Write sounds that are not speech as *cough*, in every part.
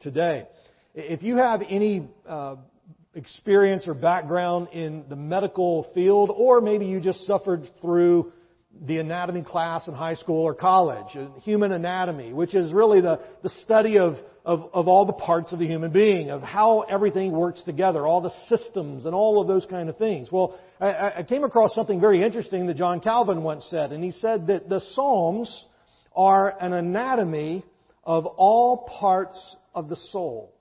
today. If you have any uh, experience or background in the medical field, or maybe you just suffered through the anatomy class in high school or college, uh, human anatomy, which is really the, the study of, of, of all the parts of the human being, of how everything works together, all the systems and all of those kind of things. Well, I, I came across something very interesting that John Calvin once said, and he said that the Psalms are an anatomy of all parts of the soul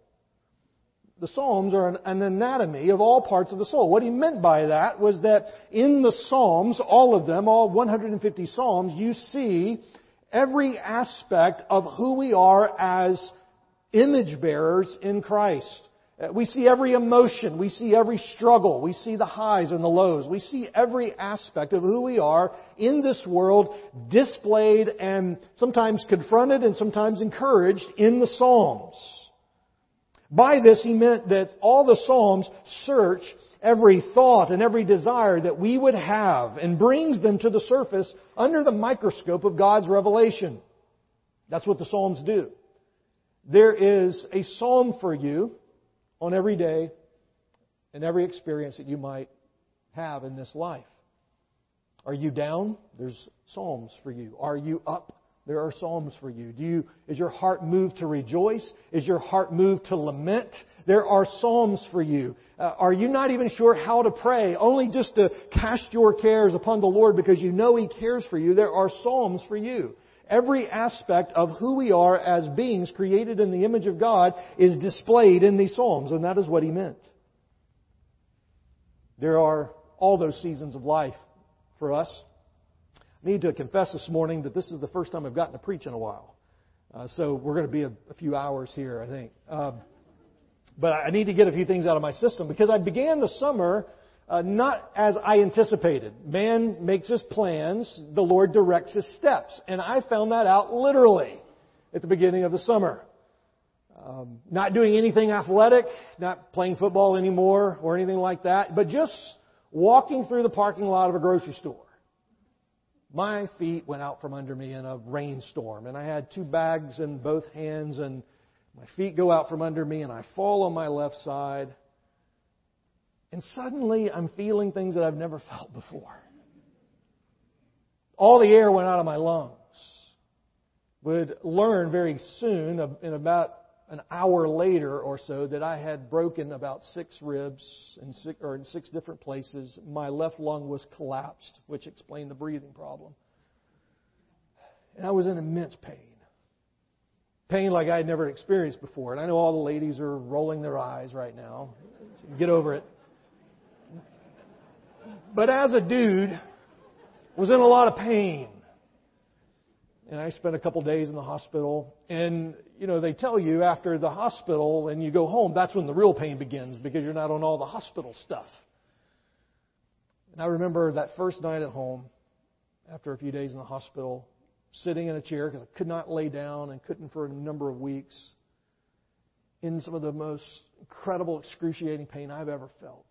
the Psalms are an, an, anatomy of all parts of the soul. What he meant by that was that in the Psalms, all of them, all 150 Psalms, you see every aspect of who we are as image bearers in Christ. Uh, we see every emotion. We see every struggle. We see the highs and the lows. We see every aspect of who we are in this world displayed and sometimes confronted and sometimes encouraged in the Psalms. By this he meant that all the Psalms search every thought and every desire that we would have and brings them to the surface under the microscope of God's revelation. That's what the Psalms do. There is a psalm for you on every day and every experience that you might have in this life. Are you down? There's psalms for you. Are you up? There are psalms for you. Do you, is your heart moved to rejoice? Is your heart moved to lament? There are psalms for you. Uh, are you not even sure how to pray? Only just to cast your cares upon the Lord because you know He cares for you. There are psalms for you. Every aspect of who we are as beings created in the image of God is displayed in these psalms, and that is what He meant. There are all those seasons of life for us I need to confess this morning that this is the first time I've gotten to preach in a while. Uh, so we're going to be a, a, few hours here, I think. Um, but I need to get a few things out of my system because I began the summer uh, not as I anticipated. Man makes his plans, the Lord directs his steps. And I found that out literally at the beginning of the summer. Um, not doing anything athletic, not playing football anymore or anything like that, but just walking through the parking lot of a grocery store my feet went out from under me in a rainstorm, and I had two bags in both hands, and my feet go out from under me, and I fall on my left side. And suddenly I'm feeling things that I've never felt before. All the air went out of my lungs. Would learn very soon, in about an hour later or so that I had broken about six ribs in six, or in six different places. My left lung was collapsed, which explained the breathing problem. And I was in immense pain. Pain like I had never experienced before. And I know all the ladies are rolling their eyes right now. Get over it. But as a dude, was in a lot of pain and I spent a couple days in the hospital. And, you know, they tell you after the hospital and you go home, that's when the real pain begins because you're not on all the hospital stuff. And I remember that first night at home, after a few days in the hospital, sitting in a chair because I could not lay down and couldn't for a number of weeks, in some of the most incredible, excruciating pain I've ever felt.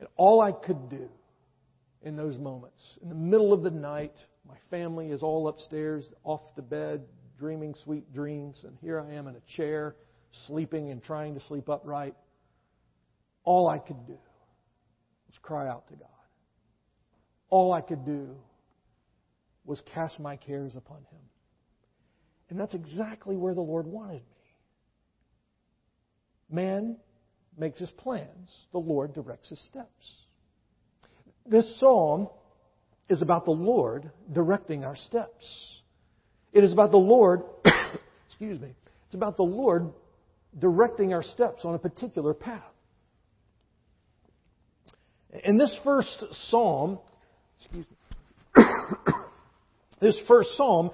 And all I could do in those moments, in the middle of the night, my family is all upstairs, off the bed, dreaming sweet dreams, and here I am in a chair, sleeping and trying to sleep upright. All I could do was cry out to God. All I could do was cast my cares upon Him. And that's exactly where the Lord wanted me. Man makes his plans, the Lord directs his steps. This psalm is about the Lord directing our steps. It is about the Lord, *coughs* excuse me, it's about the Lord directing our steps on a particular path. In this first psalm, excuse me, *coughs* this first psalm,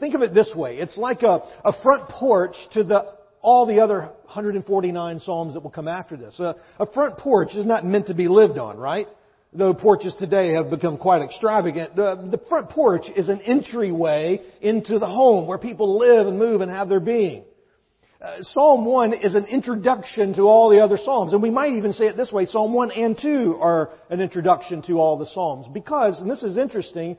think of it this way. It's like a, a front porch to the, all the other 149 psalms that will come after this. A, front porch is not meant to be lived on, right? though porches today have become quite extravagant, the, front porch is an entryway into the home where people live and move and have their being. Uh, Psalm 1 is an introduction to all the other Psalms. And we might even say it this way, Psalm 1 and 2 are an introduction to all the Psalms. Because, and this is interesting,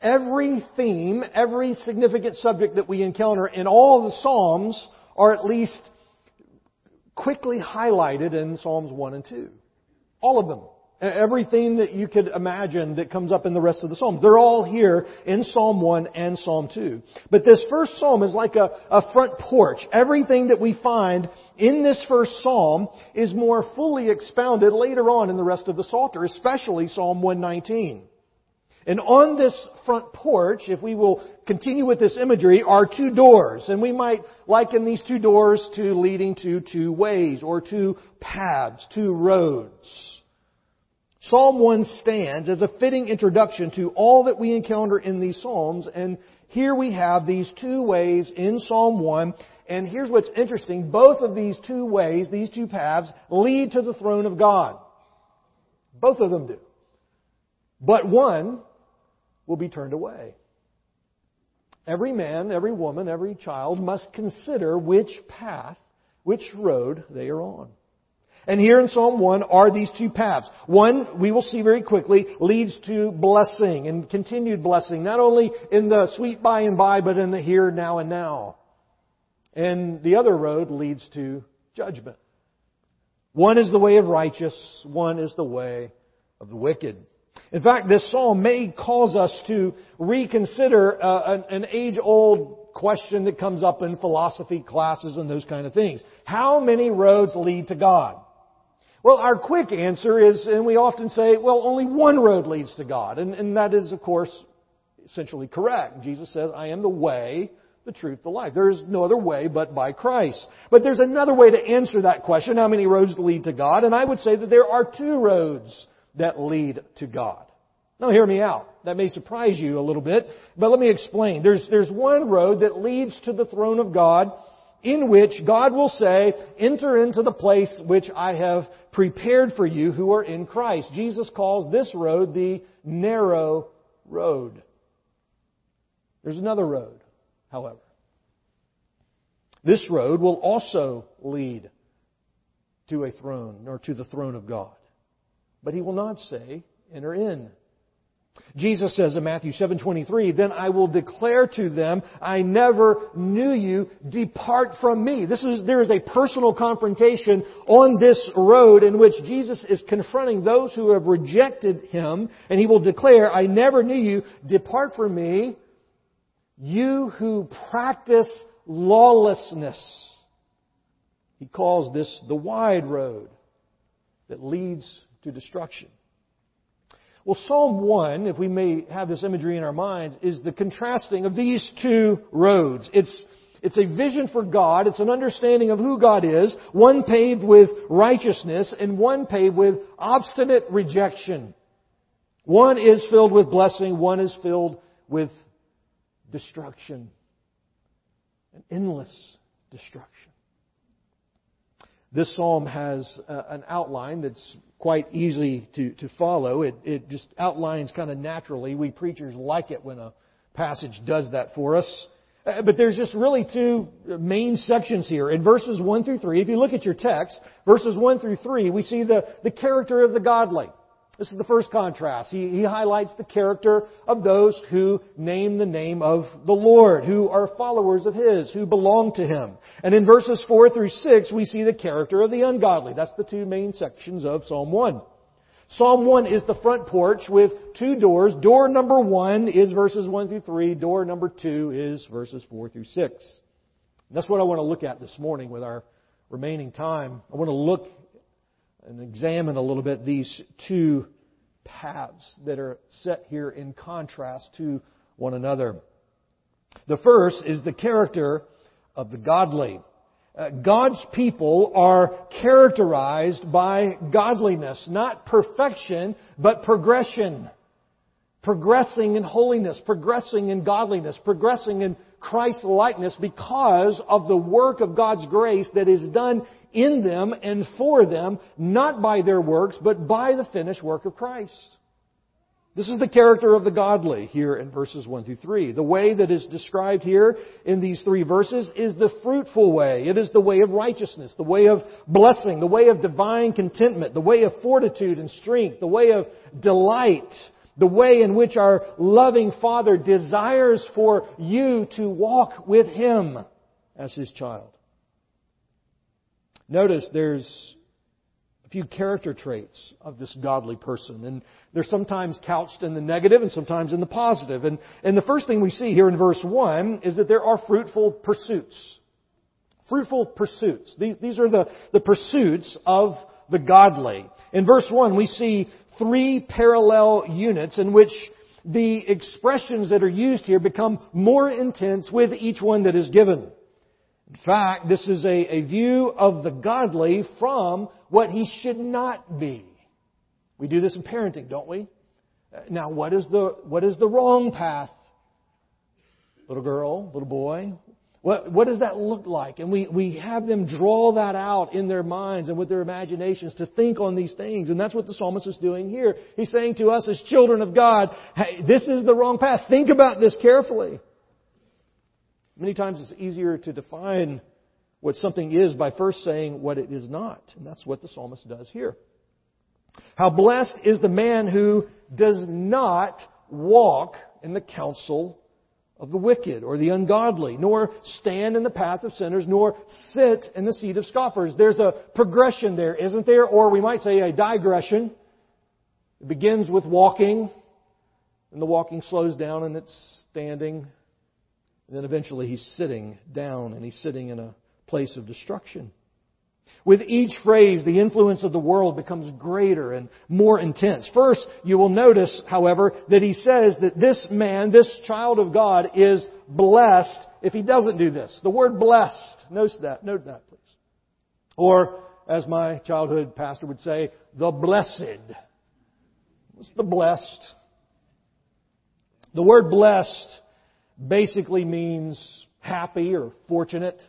every theme, every significant subject that we encounter in all the Psalms are at least quickly highlighted in Psalms 1 and 2. All of them. Everything that you could imagine that comes up in the rest of the Psalms. They're all here in Psalm 1 and Psalm 2. But this first Psalm is like a, a front porch. Everything that we find in this first Psalm is more fully expounded later on in the rest of the Psalter, especially Psalm 119. And on this front porch, if we will continue with this imagery, are two doors. And we might liken these two doors to leading to two ways, or two paths, two roads. Psalm 1 stands as a fitting introduction to all that we encounter in these Psalms, and here we have these two ways in Psalm 1, and here's what's interesting. Both of these two ways, these two paths, lead to the throne of God. Both of them do. But one will be turned away. Every man, every woman, every child must consider which path, which road they are on. And here in Psalm 1 are these two paths. One, we will see very quickly, leads to blessing and continued blessing, not only in the sweet by and by, but in the here, now, and now. And the other road leads to judgment. One is the way of righteous, one is the way of the wicked. In fact, this psalm may cause us to reconsider uh, an, an age-old question that comes up in philosophy classes and those kind of things. How many roads lead to God? Well, our quick answer is, and we often say, well, only one road leads to God. And, and that is, of course, essentially correct. Jesus says, I am the way, the truth, the life. There is no other way but by Christ. But there's another way to answer that question, how many roads lead to God? And I would say that there are two roads that lead to God. Now hear me out. That may surprise you a little bit, but let me explain. There's, there's one road that leads to the throne of God in which God will say, enter into the place which I have prepared for you who are in Christ. Jesus calls this road the narrow road. There's another road, however. This road will also lead to a throne or to the throne of God. But he will not say, enter in. Jesus says in Matthew 7:23, "Then I will declare to them, I never knew you. Depart from me." This is there is a personal confrontation on this road in which Jesus is confronting those who have rejected him, and he will declare, "I never knew you. Depart from me, you who practice lawlessness." He calls this the wide road that leads to destruction. Well, Psalm 1, if we may have this imagery in our minds, is the contrasting of these two roads. It's, it's a vision for God. It's an understanding of who God is. One paved with righteousness and one paved with obstinate rejection. One is filled with blessing. One is filled with destruction. An endless destruction. This psalm has uh, an outline that's quite easy to, to follow. It, it just outlines kind of naturally. We preachers like it when a passage does that for us. Uh, but there's just really two main sections here. In verses 1 through 3, if you look at your text, verses 1 through 3, we see the, the character of the godly. This is the first contrast. He, he highlights the character of those who name the name of the Lord, who are followers of His, who belong to Him. And in verses 4 through 6, we see the character of the ungodly. That's the two main sections of Psalm 1. Psalm 1 is the front porch with two doors. Door number 1 is verses 1 through 3. Door number 2 is verses 4 through 6. that's what I want to look at this morning with our remaining time. I want to look and examine a little bit these two paths that are set here in contrast to one another. The first is the character of the godly. Uh, God's people are characterized by godliness, not perfection, but progression. Progressing in holiness, progressing in godliness, progressing in Christ likeness because of the work of God's grace that is done in them and for them, not by their works, but by the finished work of Christ. This is the character of the godly here in verses 1 through 3. The way that is described here in these three verses is the fruitful way. It is the way of righteousness, the way of blessing, the way of divine contentment, the way of fortitude and strength, the way of delight, the way in which our loving Father desires for you to walk with Him as His child. Notice there's a few character traits of this godly person, and they're sometimes couched in the negative and sometimes in the positive. And, and the first thing we see here in verse 1 is that there are fruitful pursuits. Fruitful pursuits. These, these are the, the pursuits of the godly. In verse 1, we see three parallel units in which the expressions that are used here become more intense with each one that is given. In fact, this is a, a view of the godly from what he should not be. We do this in parenting, don't we? Uh, now, what is the, what is the wrong path? Little girl, little boy, what, what does that look like? And we, we have them draw that out in their minds and with their imaginations to think on these things. And that's what the psalmist is doing here. He's saying to us as children of God, hey, this is the wrong path. Think about this carefully. Many times it's easier to define what something is by first saying what it is not. And that's what the psalmist does here. How blessed is the man who does not walk in the counsel of the wicked or the ungodly, nor stand in the path of sinners, nor sit in the seat of scoffers. There's a progression there, isn't there? Or we might say a digression. It begins with walking, and the walking slows down and it's standing. And then eventually he's sitting down and he's sitting in a place of destruction. With each phrase, the influence of the world becomes greater and more intense. First, you will notice, however, that he says that this man, this child of God, is blessed if he doesn't do this. The word blessed, note that, note that, please. Or, as my childhood pastor would say, the blessed. What's the blessed? The word blessed basically means happy or fortunate.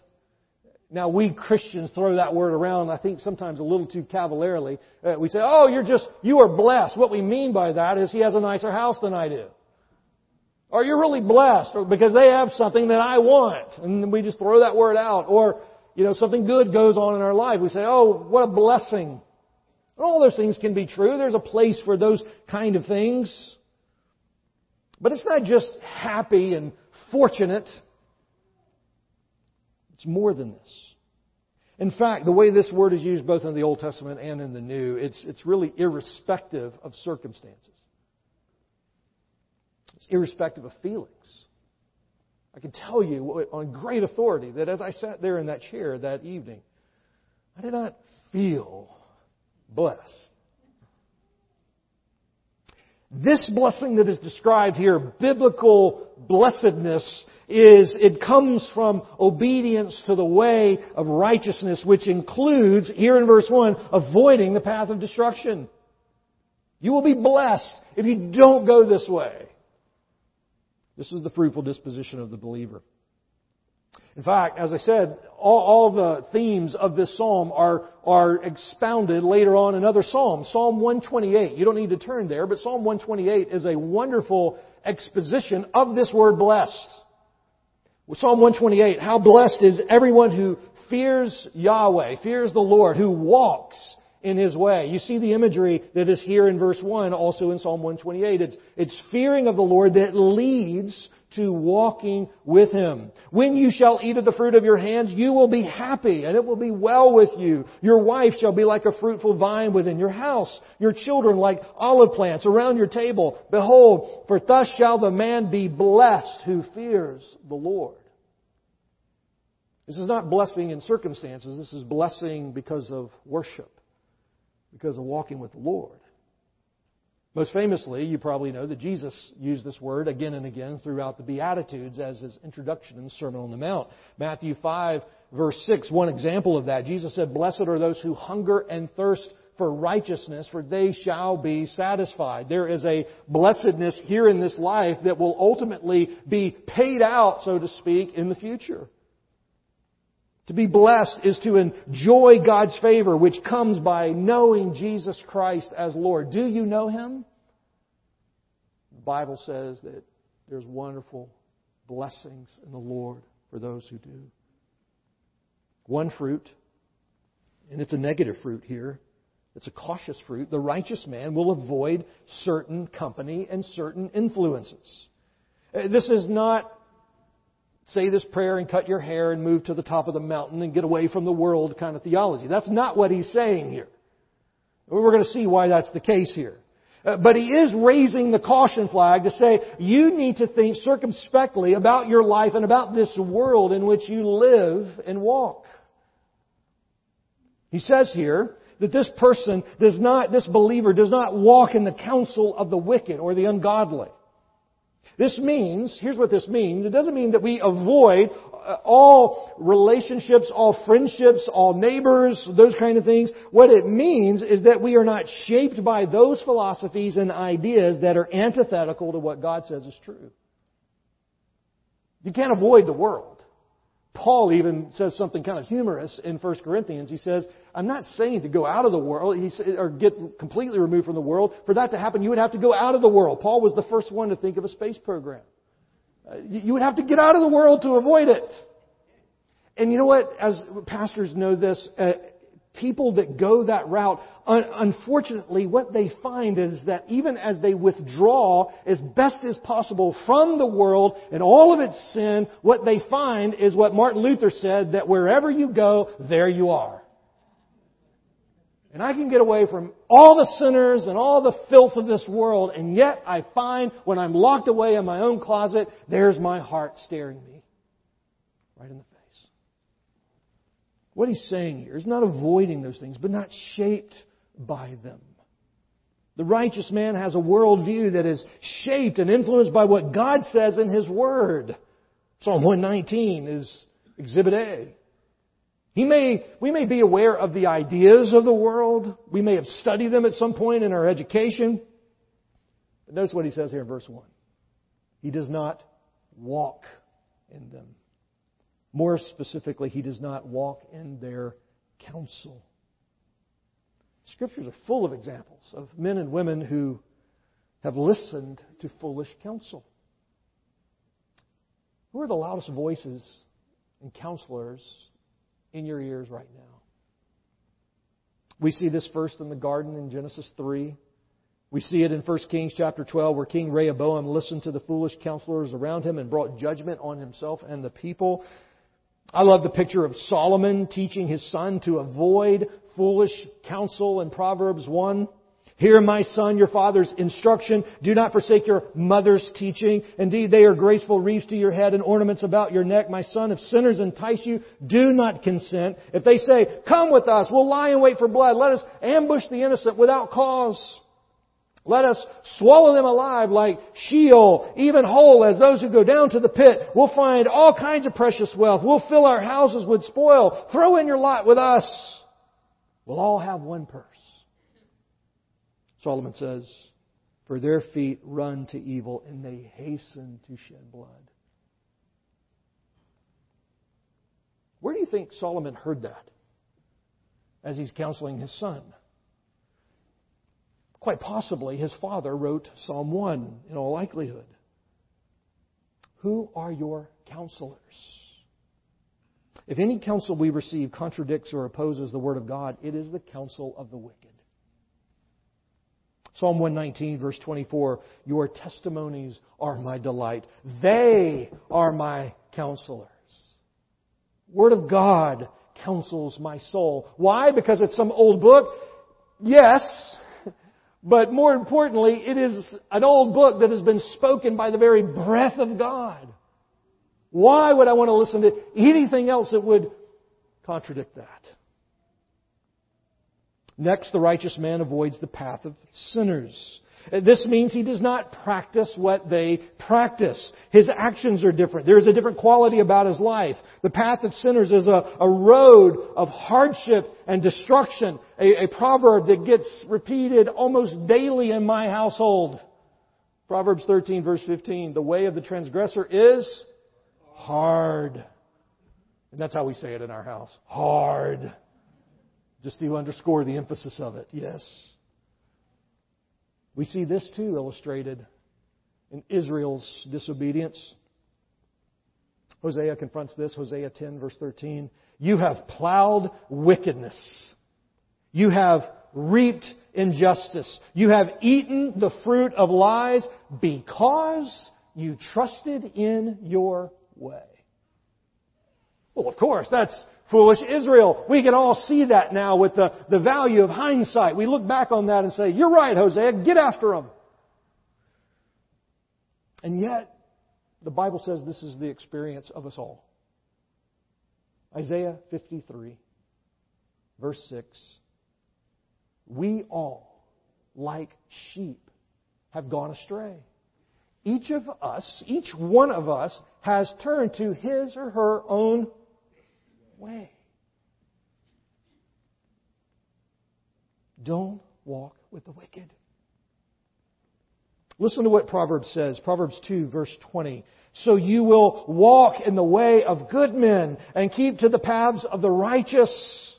Now, we Christians throw that word around, I think, sometimes a little too cavalierly. Uh, we say, oh, you're just, you are blessed. What we mean by that is he has a nicer house than I do. Or you're really blessed because they have something that I want. And we just throw that word out. Or, you know, something good goes on in our life. We say, oh, what a blessing. And all those things can be true. There's a place for those kind of things. But it's not just happy and fortunate. It's more than this. In fact, the way this word is used both in the Old Testament and in the New, it's, it's really irrespective of circumstances. It's irrespective of feelings. I can tell you on great authority that as I sat there in that chair that evening, I did not feel blessed. This blessing that is described here, biblical blessedness, is it comes from obedience to the way of righteousness, which includes, here in verse 1, avoiding the path of destruction. You will be blessed if you don't go this way. This is the fruitful disposition of the believer. In fact, as I said, all, all, the themes of this psalm are, are expounded later on in other psalms. Psalm 128, you don't need to turn there, but Psalm 128 is a wonderful exposition of this word blessed. Psalm 128, how blessed is everyone who fears Yahweh, fears the Lord, who walks in His way. You see the imagery that is here in verse 1, also in Psalm 128. It's, it's fearing of the Lord that leads to walking with Him. When you shall eat of the fruit of your hands, you will be happy, and it will be well with you. Your wife shall be like a fruitful vine within your house, your children like olive plants around your table. Behold, for thus shall the man be blessed who fears the Lord. This is not blessing in circumstances. This is blessing because of worship, because of walking with the Lord. Most famously, you probably know that Jesus used this word again and again throughout the Beatitudes as his introduction in the Sermon on the Mount. Matthew 5, verse 6, one example of that. Jesus said, Blessed are those who hunger and thirst for righteousness, for they shall be satisfied. There is a blessedness here in this life that will ultimately be paid out, so to speak, in the future. To be blessed is to enjoy God's favor, which comes by knowing Jesus Christ as Lord. Do you know Him? The Bible says that there's wonderful blessings in the Lord for those who do. One fruit, and it's a negative fruit here. It's a cautious fruit. The righteous man will avoid certain company and certain influences. Uh, this is not say this prayer and cut your hair and move to the top of the mountain and get away from the world kind of theology. That's not what he's saying here. We're going to see why that's the case here. Uh, but he is raising the caution flag to say you need to think circumspectly about your life and about this world in which you live and walk. He says here that this person does not, this believer does not walk in the counsel of the wicked or the ungodly. This means, here's what this means. It doesn't mean that we avoid uh, all relationships, all friendships, all neighbors, those kind of things. What it means is that we are not shaped by those philosophies and ideas that are antithetical to what God says is true. You can't avoid the world. Paul even says something kind of humorous in 1 Corinthians. He says, I'm not saying to go out of the world or get completely removed from the world. For that to happen, you would have to go out of the world. Paul was the first one to think of a space program. Uh, you would have to get out of the world to avoid it. And you know what? As pastors know this, uh, people that go that route, unfortunately, what they find is that even as they withdraw as best as possible from the world and all of its sin, what they find is what Martin Luther said, that wherever you go, there you are. And I can get away from all the sinners and all the filth of this world, and yet I find when I'm locked away in my own closet, there's my heart staring me right in the face. What he's saying here is not avoiding those things, but not shaped by them. The righteous man has a worldview that is shaped and influenced by what God says in His Word. Psalm 119 is Exhibit A. He may, we may be aware of the ideas of the world. We may have studied them at some point in our education. But notice what he says here in verse 1. He does not walk in them. More specifically, he does not walk in their counsel. Scriptures are full of examples of men and women who have listened to foolish counsel. Who are the loudest voices and counselors in your ears right now. We see this first in the garden in Genesis 3. We see it in 1 Kings chapter 12 where King Rehoboam listened to the foolish counselors around him and brought judgment on himself and the people. I love the picture of Solomon teaching his son to avoid foolish counsel in Proverbs 1. Hear, my son, your father's instruction. Do not forsake your mother's teaching. Indeed, they are graceful wreaths to your head and ornaments about your neck. My son, if sinners entice you, do not consent. If they say, come with us, we'll lie in wait for blood. Let us ambush the innocent without cause. Let us swallow them alive like Sheol, even whole as those who go down to the pit. We'll find all kinds of precious wealth. We'll fill our houses with spoil. Throw in your lot with us. We'll all have one purse. Solomon says, For their feet run to evil and they hasten to shed blood. Where do you think Solomon heard that as he's counseling his son? Quite possibly his father wrote Psalm 1 in all likelihood. Who are your counselors? If any counsel we receive contradicts or opposes the Word of God, it is the counsel of the wicked. Psalm 119, verse 24 Your testimonies are my delight. They are my counselors. Word of God counsels my soul. Why? Because it's some old book? Yes. But more importantly, it is an old book that has been spoken by the very breath of God. Why would I want to listen to anything else that would contradict that? Next, the righteous man avoids the path of sinners. This means he does not practice what they practice. His actions are different. There is a different quality about his life. The path of sinners is a, a road of hardship and destruction. A, a proverb that gets repeated almost daily in my household. Proverbs 13 verse 15. The way of the transgressor is hard. And that's how we say it in our house. Hard. Just to underscore the emphasis of it, yes. We see this too illustrated in Israel's disobedience. Hosea confronts this, Hosea 10, verse 13. You have plowed wickedness. You have reaped injustice. You have eaten the fruit of lies because you trusted in your way. Well, of course, that's foolish Israel. We can all see that now with the, the value of hindsight. We look back on that and say, You're right, Hosea, get after them. And yet, the Bible says this is the experience of us all. Isaiah 53, verse 6. We all, like sheep, have gone astray. Each of us, each one of us, has turned to his or her own way. Don't walk with the wicked. Listen to what Proverbs says. Proverbs 2, verse 20. So you will walk in the way of good men and keep to the paths of the righteous.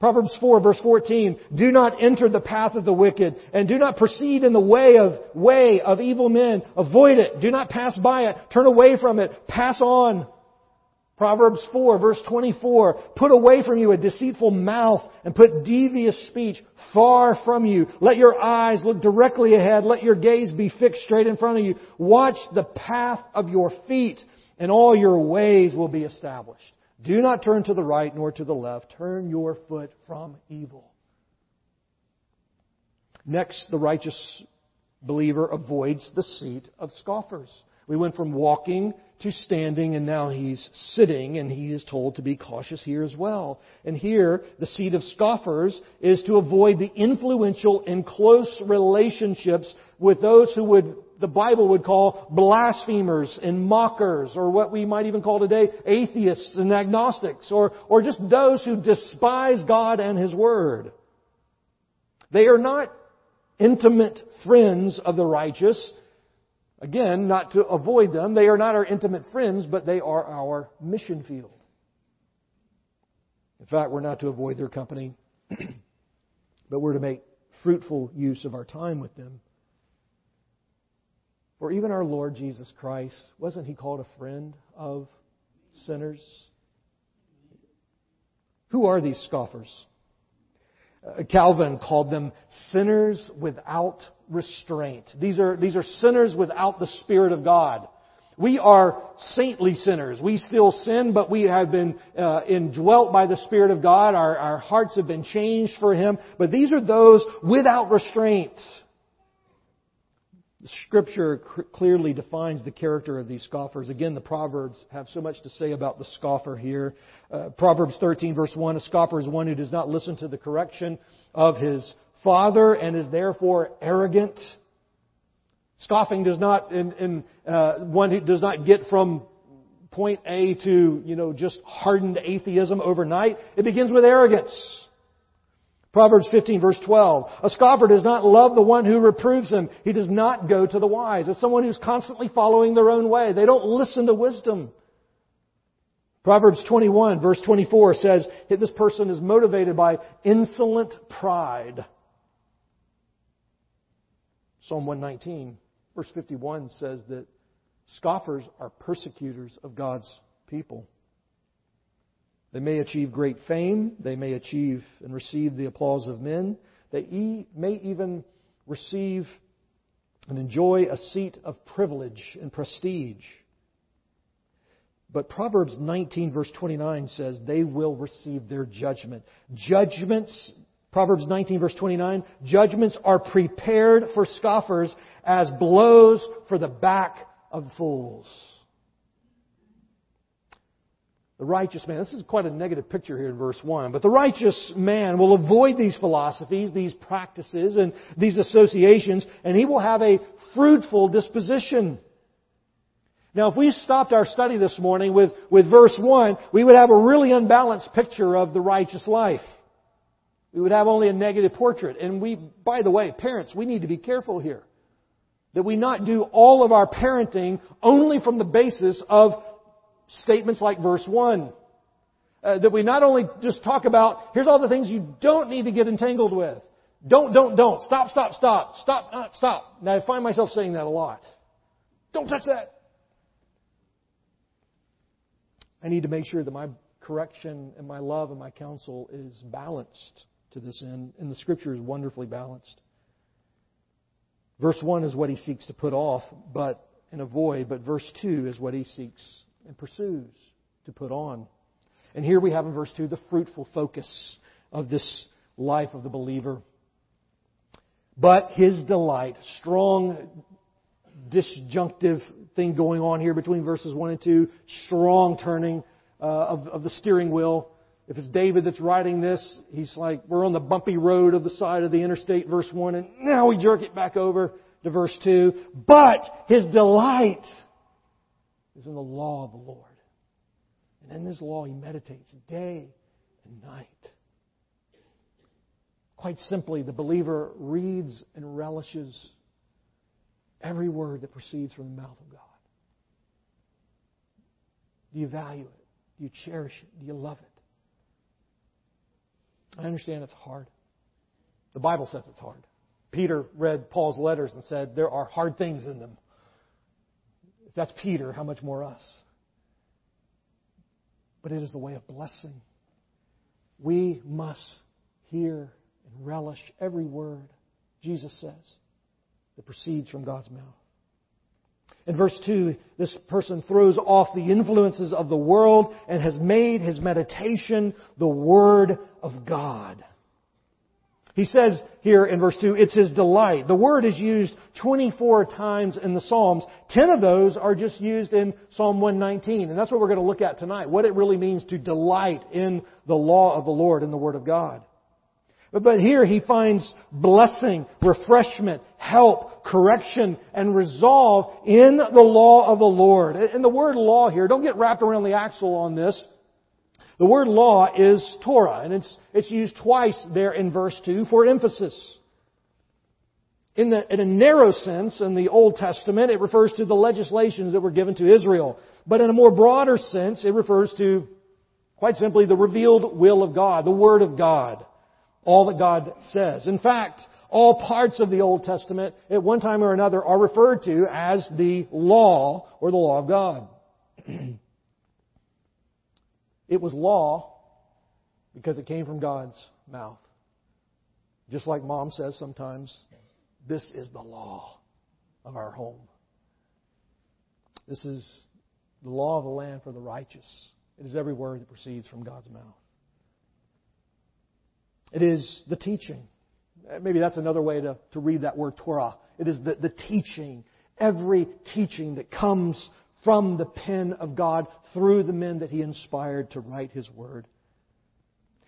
Proverbs 4 verse 14, do not enter the path of the wicked and do not proceed in the way of, way of evil men. Avoid it. Do not pass by it. Turn away from it. Pass on. Proverbs 4 verse 24, put away from you a deceitful mouth and put devious speech far from you. Let your eyes look directly ahead. Let your gaze be fixed straight in front of you. Watch the path of your feet and all your ways will be established. Do not turn to the right nor to the left. Turn your foot from evil. Next, the righteous believer avoids the seat of scoffers. We went from walking to standing and now he's sitting and he is told to be cautious here as well. And here, the seat of scoffers is to avoid the influential and close relationships with those who would, the Bible would call blasphemers and mockers or what we might even call today atheists and agnostics or, or just those who despise God and His Word. They are not intimate friends of the righteous. Again, not to avoid them. They are not our intimate friends, but they are our mission field. In fact, we're not to avoid their company, *clears throat* but we're to make fruitful use of our time with them. For even our Lord Jesus Christ, wasn't he called a friend of sinners? Who are these scoffers? Uh, Calvin called them sinners without restraint. These are, these are sinners without the Spirit of God. We are saintly sinners. We still sin, but we have been uh, indwelt by the Spirit of God. Our, our hearts have been changed for Him. But these are those without restraint. Scripture clearly defines the character of these scoffers. Again, the Proverbs have so much to say about the scoffer here. Uh, Proverbs 13 verse 1, a scoffer is one who does not listen to the correction of his father and is therefore arrogant. Scoffing does not, in, in, uh, one who does not get from point A to, you know, just hardened atheism overnight. It begins with arrogance. Proverbs 15 verse 12. A scoffer does not love the one who reproves him. He does not go to the wise. It's someone who's constantly following their own way. They don't listen to wisdom. Proverbs 21 verse 24 says this person is motivated by insolent pride. Psalm 119, verse 51 says that scoffers are persecutors of God's people. They may achieve great fame, they may achieve and receive the applause of men, they may even receive and enjoy a seat of privilege and prestige. But Proverbs 19 verse 29 says they will receive their judgment. Judgments Proverbs 19 verse 29, judgments are prepared for scoffers as blows for the back of fools. The righteous man, this is quite a negative picture here in verse 1, but the righteous man will avoid these philosophies, these practices, and these associations, and he will have a fruitful disposition. Now, if we stopped our study this morning with, with verse 1, we would have a really unbalanced picture of the righteous life we would have only a negative portrait. And we, by the way, parents, we need to be careful here. That we not do all of our parenting only from the basis of statements like verse 1. Uh, that we not only just talk about, here's all the things you don't need to get entangled with. Don't, don't, don't. Stop, stop, stop. Stop, uh, stop. Now I find myself saying that a lot. Don't touch that. I need to make sure that my correction and my love and my counsel is balanced to this end, and the scripture is wonderfully balanced. Verse 1 is what he seeks to put off but and avoid, but verse 2 is what he seeks and pursues. to put on. And here we have in verse 2 the fruitful focus of this life of the believer. But his delight, strong disjunctive thing going on here between verses 1 and 2, strong turning uh, of, of the steering wheel. If it's David that's writing this, he's like, we're on the bumpy road of the side of the interstate, verse 1, and now we jerk it back over to verse 2. But his delight is in the law of the Lord. And in this law he meditates day and night. Quite simply, the believer reads and relishes every word that proceeds from the mouth of God. Do you value it? Do you cherish it? Do you love it? I understand it's hard. The Bible says it's hard. Peter read Paul's letters and said there are hard things in them. If that's Peter, how much more us? But it is the way of blessing. We must hear and relish every word Jesus says that proceeds from God's mouth. In verse 2, this person throws off the influences of the world and has made his meditation the Word of God. He says here in verse 2, it's his delight. The word is used 24 times in the Psalms. 10 of those are just used in Psalm 119. And that's what we're going to look at tonight. What it really means to delight in the law of the Lord, in the Word of God. But here he finds blessing, refreshment, help, correction, and resolve in the law of the Lord. And the word law here, don't get wrapped around the axle on this. The word law is Torah, and it's, it's used twice there in verse 2 for emphasis. In, the, in a narrow sense, in the Old Testament, it refers to the legislations that were given to Israel. But in a more broader sense, it refers to, quite simply, the revealed will of God, the Word of God all that God says. In fact, all parts of the Old Testament at one time or another are referred to as the law or the law of God. *clears throat* it was law because it came from God's mouth. Just like mom says sometimes, this is the law of our home. This is the law of the land for the righteous. It is every word that proceeds from God's mouth. It is the teaching. Maybe that's another way to, to read that word Torah. It is the, the teaching. Every teaching that comes from the pen of God through the men that He inspired to write His Word.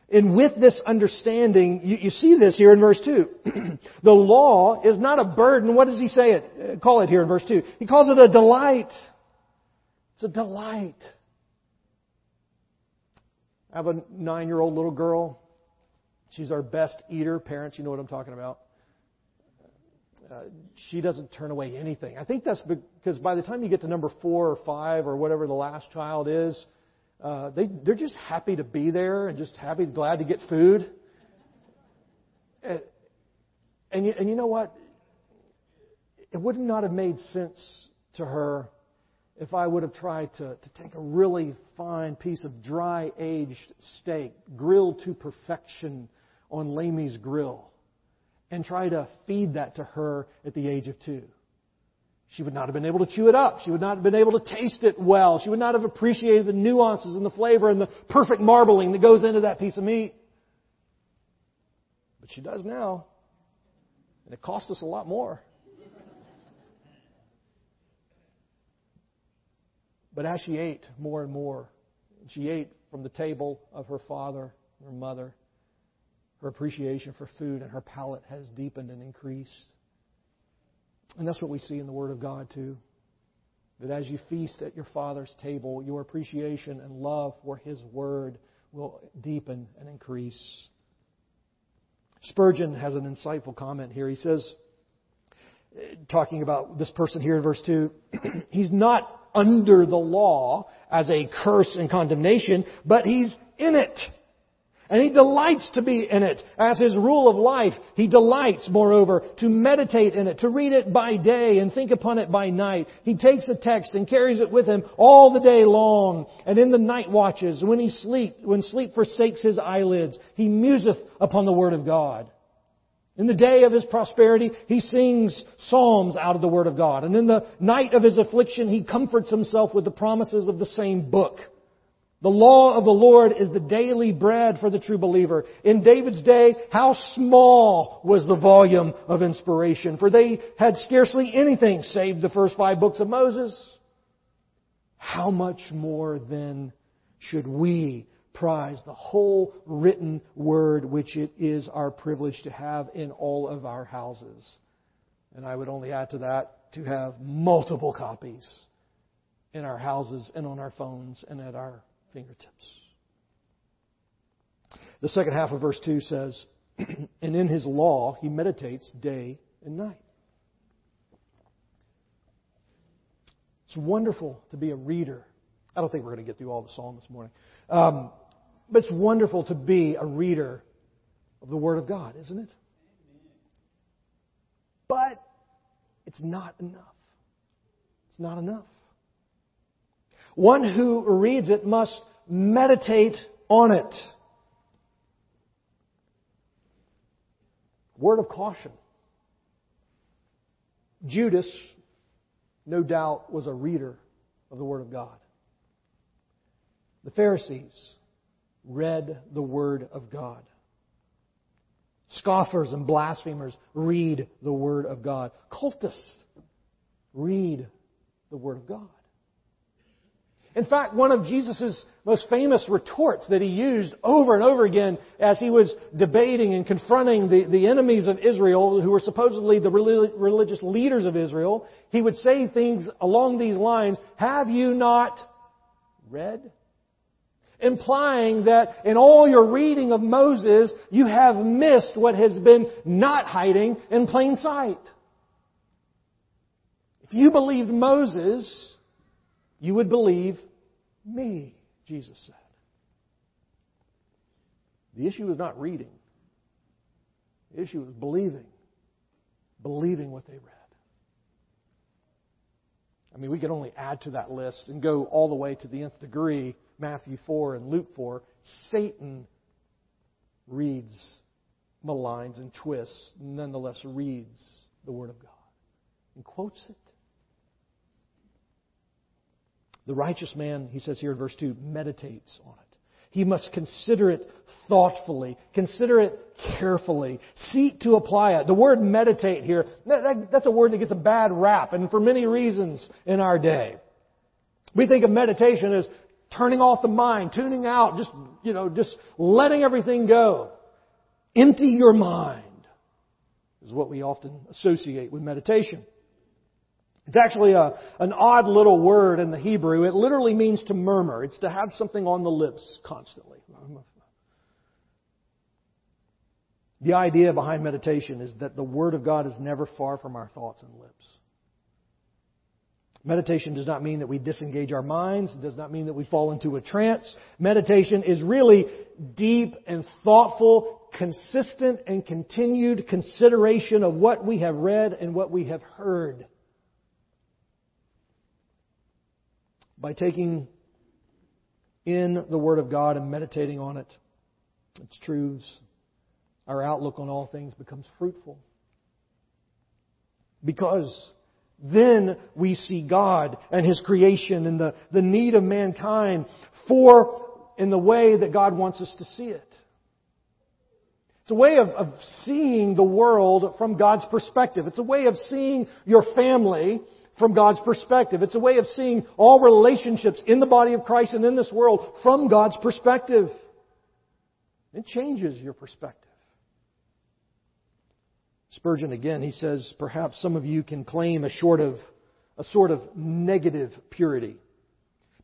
And with this understanding, you, you see this here in verse 2. *clears throat* the law is not a burden. What does He say it? Call it here in verse 2. He calls it a delight. It's a delight. I have a nine year old little girl. She's our best eater. Parents, you know what I'm talking about. Uh, she doesn't turn away anything. I think that's because by the time you get to number four or five or whatever the last child is, uh, they they're just happy to be there and just happy, glad to get food. And and you, and you know what? It would not have made sense to her if I would have tried to, to take a really fine piece of dry aged steak, grilled to perfection on Lamy's grill, and try to feed that to her at the age of two. She would not have been able to chew it up. She would not have been able to taste it well. She would not have appreciated the nuances and the flavor and the perfect marbling that goes into that piece of meat. But she does now. And it cost us a lot more. But as she ate more and more, she ate from the table of her father, her mother, her appreciation for food and her palate has deepened and increased. And that's what we see in the Word of God, too. That as you feast at your Father's table, your appreciation and love for His Word will deepen and increase. Spurgeon has an insightful comment here. He says, talking about this person here in verse 2, *clears throat* he's not under the law as a curse and condemnation, but he's in it. And he delights to be in it as his rule of life. He delights, moreover, to meditate in it, to read it by day and think upon it by night. He takes a text and carries it with him all the day long. And in the night watches, when he sleep, when sleep forsakes his eyelids, he museth upon the word of God. In the day of his prosperity, he sings psalms out of the Word of God. And in the night of his affliction, he comforts himself with the promises of the same book. The law of the Lord is the daily bread for the true believer. In David's day, how small was the volume of inspiration, for they had scarcely anything save the first five books of Moses. How much more then should we prize the whole written word which it is our privilege to have in all of our houses? And I would only add to that to have multiple copies in our houses and on our phones and at our fingertips. The second half of verse 2 says, *clears throat* And in his law he meditates day and night. It's wonderful to be a reader. I don't think we're going to get through all the psalm this morning. Um, but it's wonderful to be a reader of the Word of God, isn't it? But it's not enough. It's not enough. One who reads it must meditate on it. Word of caution. Judas, no doubt, was a reader of the Word of God. The Pharisees read the Word of God. Scoffers and blasphemers read the Word of God. Cultists read the Word of God. In fact, one of Jesus' most famous retorts that he used over and over again as he was debating and confronting the, the enemies of Israel, who were supposedly the religious leaders of Israel, he would say things along these lines Have you not read? Implying that in all your reading of Moses, you have missed what has been not hiding in plain sight. If you believed Moses, you would believe me, Jesus said. The issue is not reading. The issue is believing. Believing what they read. I mean, we could only add to that list and go all the way to the nth degree, Matthew 4 and Luke 4. Satan reads, maligns, and twists, nonetheless reads the Word of God and quotes it. The righteous man, he says here in verse 2, meditates on it. He must consider it thoughtfully, consider it carefully, seek to apply it. The word meditate here, that's a word that gets a bad rap, and for many reasons in our day. We think of meditation as turning off the mind, tuning out, just, you know, just letting everything go. Empty your mind is what we often associate with meditation. It's actually a, an odd little word in the Hebrew. It literally means to murmur. It's to have something on the lips constantly. The idea behind meditation is that the Word of God is never far from our thoughts and lips. Meditation does not mean that we disengage our minds. It does not mean that we fall into a trance. Meditation is really deep and thoughtful, consistent and continued consideration of what we have read and what we have heard. by taking in the Word of God and meditating on it, its truths, our outlook on all things becomes fruitful. Because then we see God and His creation and the, the need of mankind for in the way that God wants us to see it. It's a way of, of seeing the world from God's perspective. It's a way of seeing your family from God's perspective. It's a way of seeing all relationships in the body of Christ and in this world from God's perspective. It changes your perspective. Spurgeon again, he says, perhaps some of you can claim a sort of, a sort of negative purity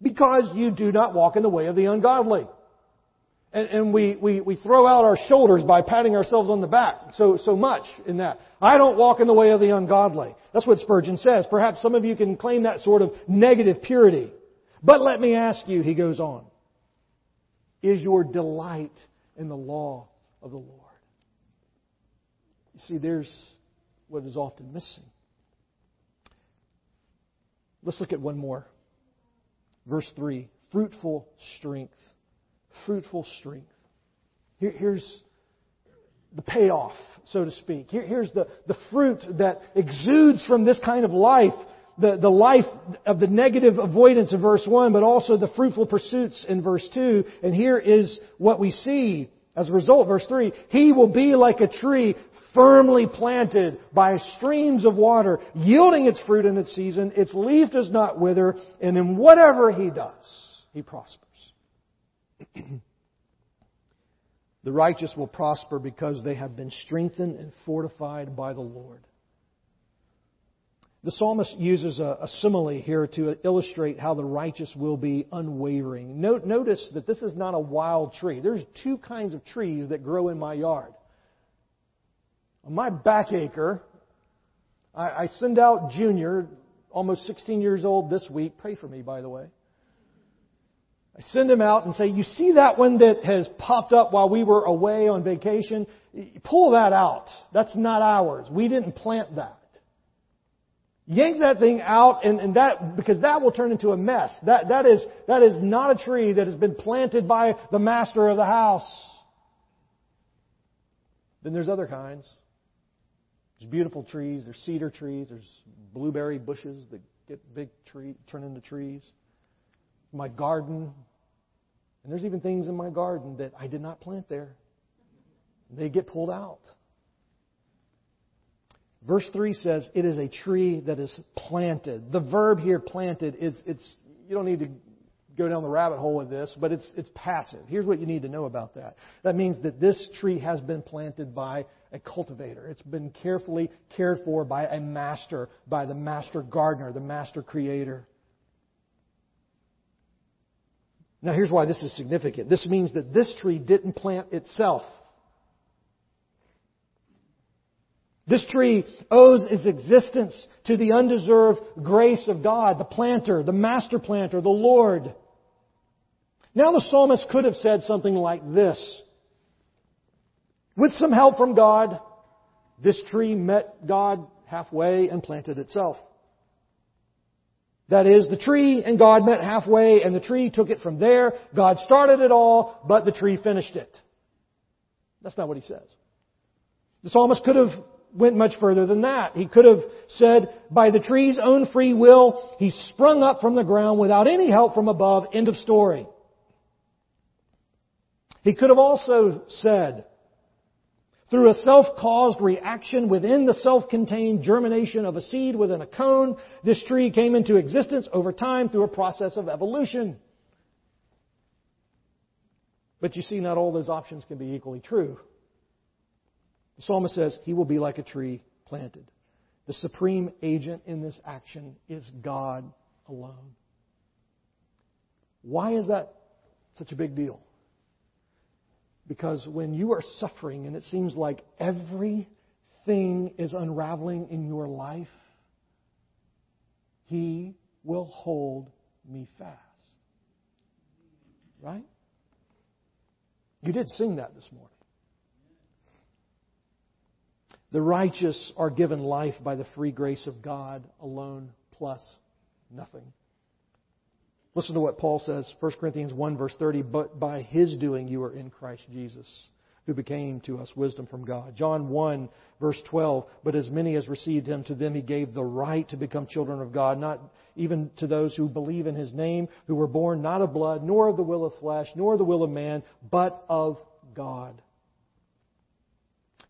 because you do not walk in the way of the ungodly. And, and we, we, we throw out our shoulders by patting ourselves on the back so, so much in that. I don't walk in the way of the ungodly. That's what Spurgeon says. Perhaps some of you can claim that sort of negative purity. But let me ask you, he goes on, is your delight in the law of the Lord? You see, there's what is often missing. Let's look at one more. Verse 3 fruitful strength fruitful strength. Here, here's the payoff, so to speak. Here, here's the, the fruit that exudes from this kind of life the, the life of the negative avoidance in verse 1, but also the fruitful pursuits in verse 2. And here is what we see as a result, verse 3. He will be like a tree firmly planted by streams of water, yielding its fruit in its season. Its leaf does not wither, and in whatever he does, he prospers. *clears throat* the righteous will prosper because they have been strengthened and fortified by the Lord. The psalmist uses a, a, simile here to illustrate how the righteous will be unwavering. Note, notice that this is not a wild tree. There's two kinds of trees that grow in my yard. On my back acre, I, I send out Junior, almost 16 years old this week. Pray for me, by the way. I send him out and say, You see that one that has popped up while we were away on vacation? Pull that out. That's not ours. We didn't plant that. Yank that thing out and, and that, because that will turn into a mess. That, that is, that is not a tree that has been planted by the master of the house. Then there's other kinds. There's beautiful trees, there's cedar trees, there's blueberry bushes that get big tree, turn into trees. My garden, and there's even things in my garden that I did not plant there. They get pulled out. Verse 3 says, it is a tree that is planted. The verb here, planted, is, it's, you don't need to go down the rabbit hole with this, but it's, it's passive. Here's what you need to know about that. That means that this tree has been planted by a cultivator. It's been carefully cared for by a master, by the master gardener, the master creator. Now here's why this is significant. This means that this tree didn't plant itself. This tree owes its existence to the undeserved grace of God, the planter, the master planter, the Lord. Now the psalmist could have said something like this. With some help from God, this tree met God halfway and planted itself. That is, the tree and God met halfway and the tree took it from there. God started it all, but the tree finished it. That's not what he says. The psalmist could have went much further than that. He could have said, by the tree's own free will, he sprung up from the ground without any help from above. End of story. He could have also said, through a self-caused reaction within the self-contained germination of a seed within a cone, this tree came into existence over time through a process of evolution. But you see, not all those options can be equally true. The psalmist says, He will be like a tree planted. The supreme agent in this action is God alone. Why is that such a big deal? Because when you are suffering and it seems like everything is unraveling in your life, He will hold me fast. Right? You did sing that this morning. The righteous are given life by the free grace of God alone, plus nothing. Listen to what Paul says, 1 Corinthians 1, verse 30. But by his doing you are in Christ Jesus, who became to us wisdom from God. John 1, verse 12. But as many as received him, to them he gave the right to become children of God, not even to those who believe in his name, who were born not of blood, nor of the will of flesh, nor the will of man, but of God.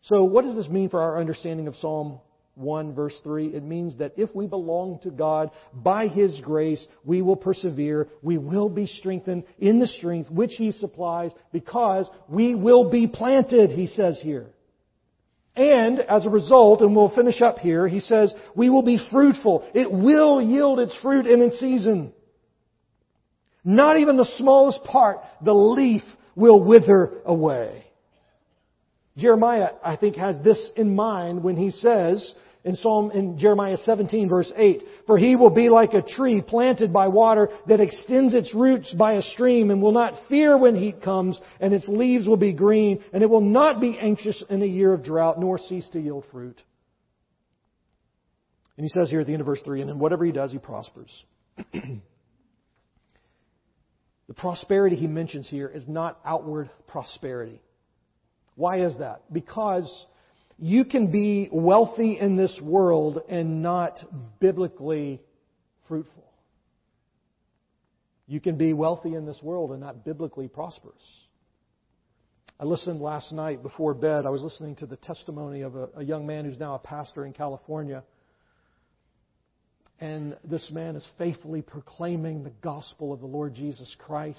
So, what does this mean for our understanding of Psalm 1 verse 3? It means that if we belong to God by His grace, we will persevere. We will be strengthened in the strength which He supplies because we will be planted, He says here. And as a result, and we'll finish up here, He says, we will be fruitful. It will yield its fruit in its season. Not even the smallest part, the leaf will wither away. Jeremiah, I think, has this in mind when he says in Psalm, in Jeremiah 17 verse 8, For he will be like a tree planted by water that extends its roots by a stream and will not fear when heat comes and its leaves will be green and it will not be anxious in a year of drought nor cease to yield fruit. And he says here at the end of verse 3, and in whatever he does, he prospers. *clears throat* the prosperity he mentions here is not outward prosperity. Why is that? Because you can be wealthy in this world and not biblically fruitful. You can be wealthy in this world and not biblically prosperous. I listened last night before bed. I was listening to the testimony of a, a young man who's now a pastor in California. And this man is faithfully proclaiming the gospel of the Lord Jesus Christ.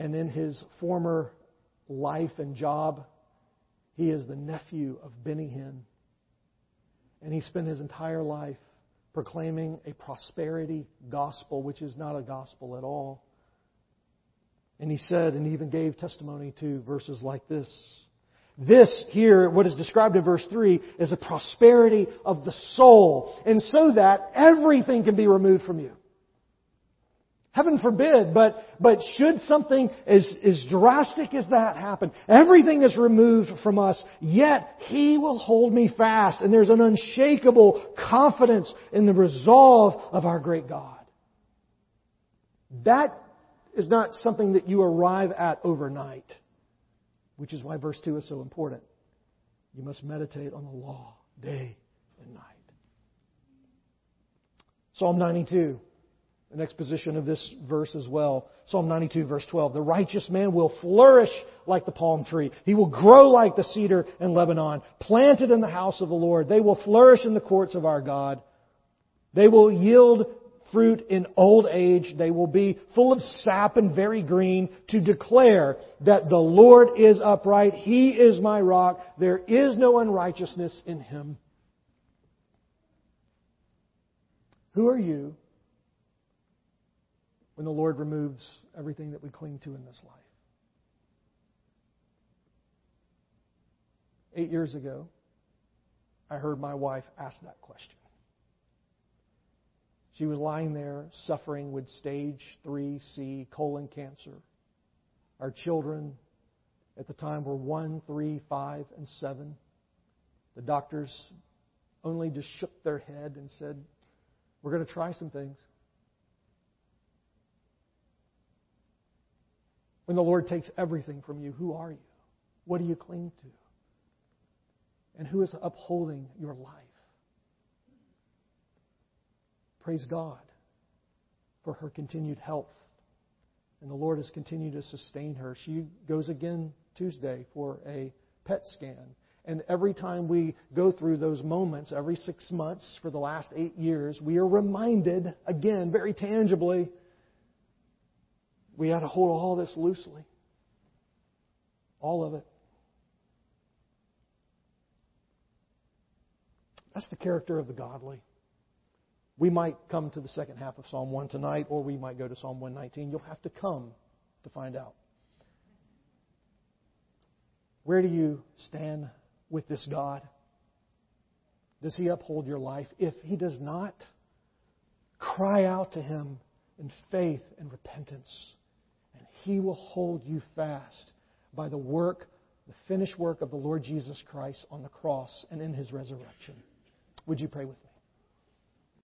And in his former life and job, he is the nephew of Benny Hinn. And he spent his entire life proclaiming a prosperity gospel, which is not a gospel at all. And he said, and he even gave testimony to verses like this. This here, what is described in verse 3, is a prosperity of the soul. And so that everything can be removed from you. Heaven forbid, but, but should something as, as drastic as that happen, everything is removed from us, yet He will hold me fast. And there's an unshakable confidence in the resolve of our great God. That is not something that you arrive at overnight, which is why verse 2 is so important. You must meditate on the law day and night. Psalm 92 an exposition of this verse as well. Psalm 92 verse 12. The righteous man will flourish like the palm tree. He will grow like the cedar in Lebanon, planted in the house of the Lord. They will flourish in the courts of our God. They will yield fruit in old age. They will be full of sap and very green to declare that the Lord is upright. He is my rock. There is no unrighteousness in him. Who are you when the Lord removes everything that we cling to in this life. Eight years ago, I heard my wife ask that question. She was lying there suffering with stage 3C colon cancer. Our children at the time were 1, 3, 5, and 7. The doctors only just shook their head and said, We're going to try some things. When the Lord takes everything from you, who are you? What do you cling to? And who is upholding your life? Praise God for her continued health. And the Lord has continued to sustain her. She goes again Tuesday for a PET scan. And every time we go through those moments, every six months for the last eight years, we are reminded, again, very tangibly, we had to hold all this loosely. All of it. That's the character of the godly. We might come to the second half of Psalm 1 tonight, or we might go to Psalm 119. You'll have to come to find out. Where do you stand with this God? Does He uphold your life? If He does not, cry out to Him in faith and repentance. He will hold you fast by the work, the finished work of the Lord Jesus Christ on the cross and in His resurrection. Would you pray with me?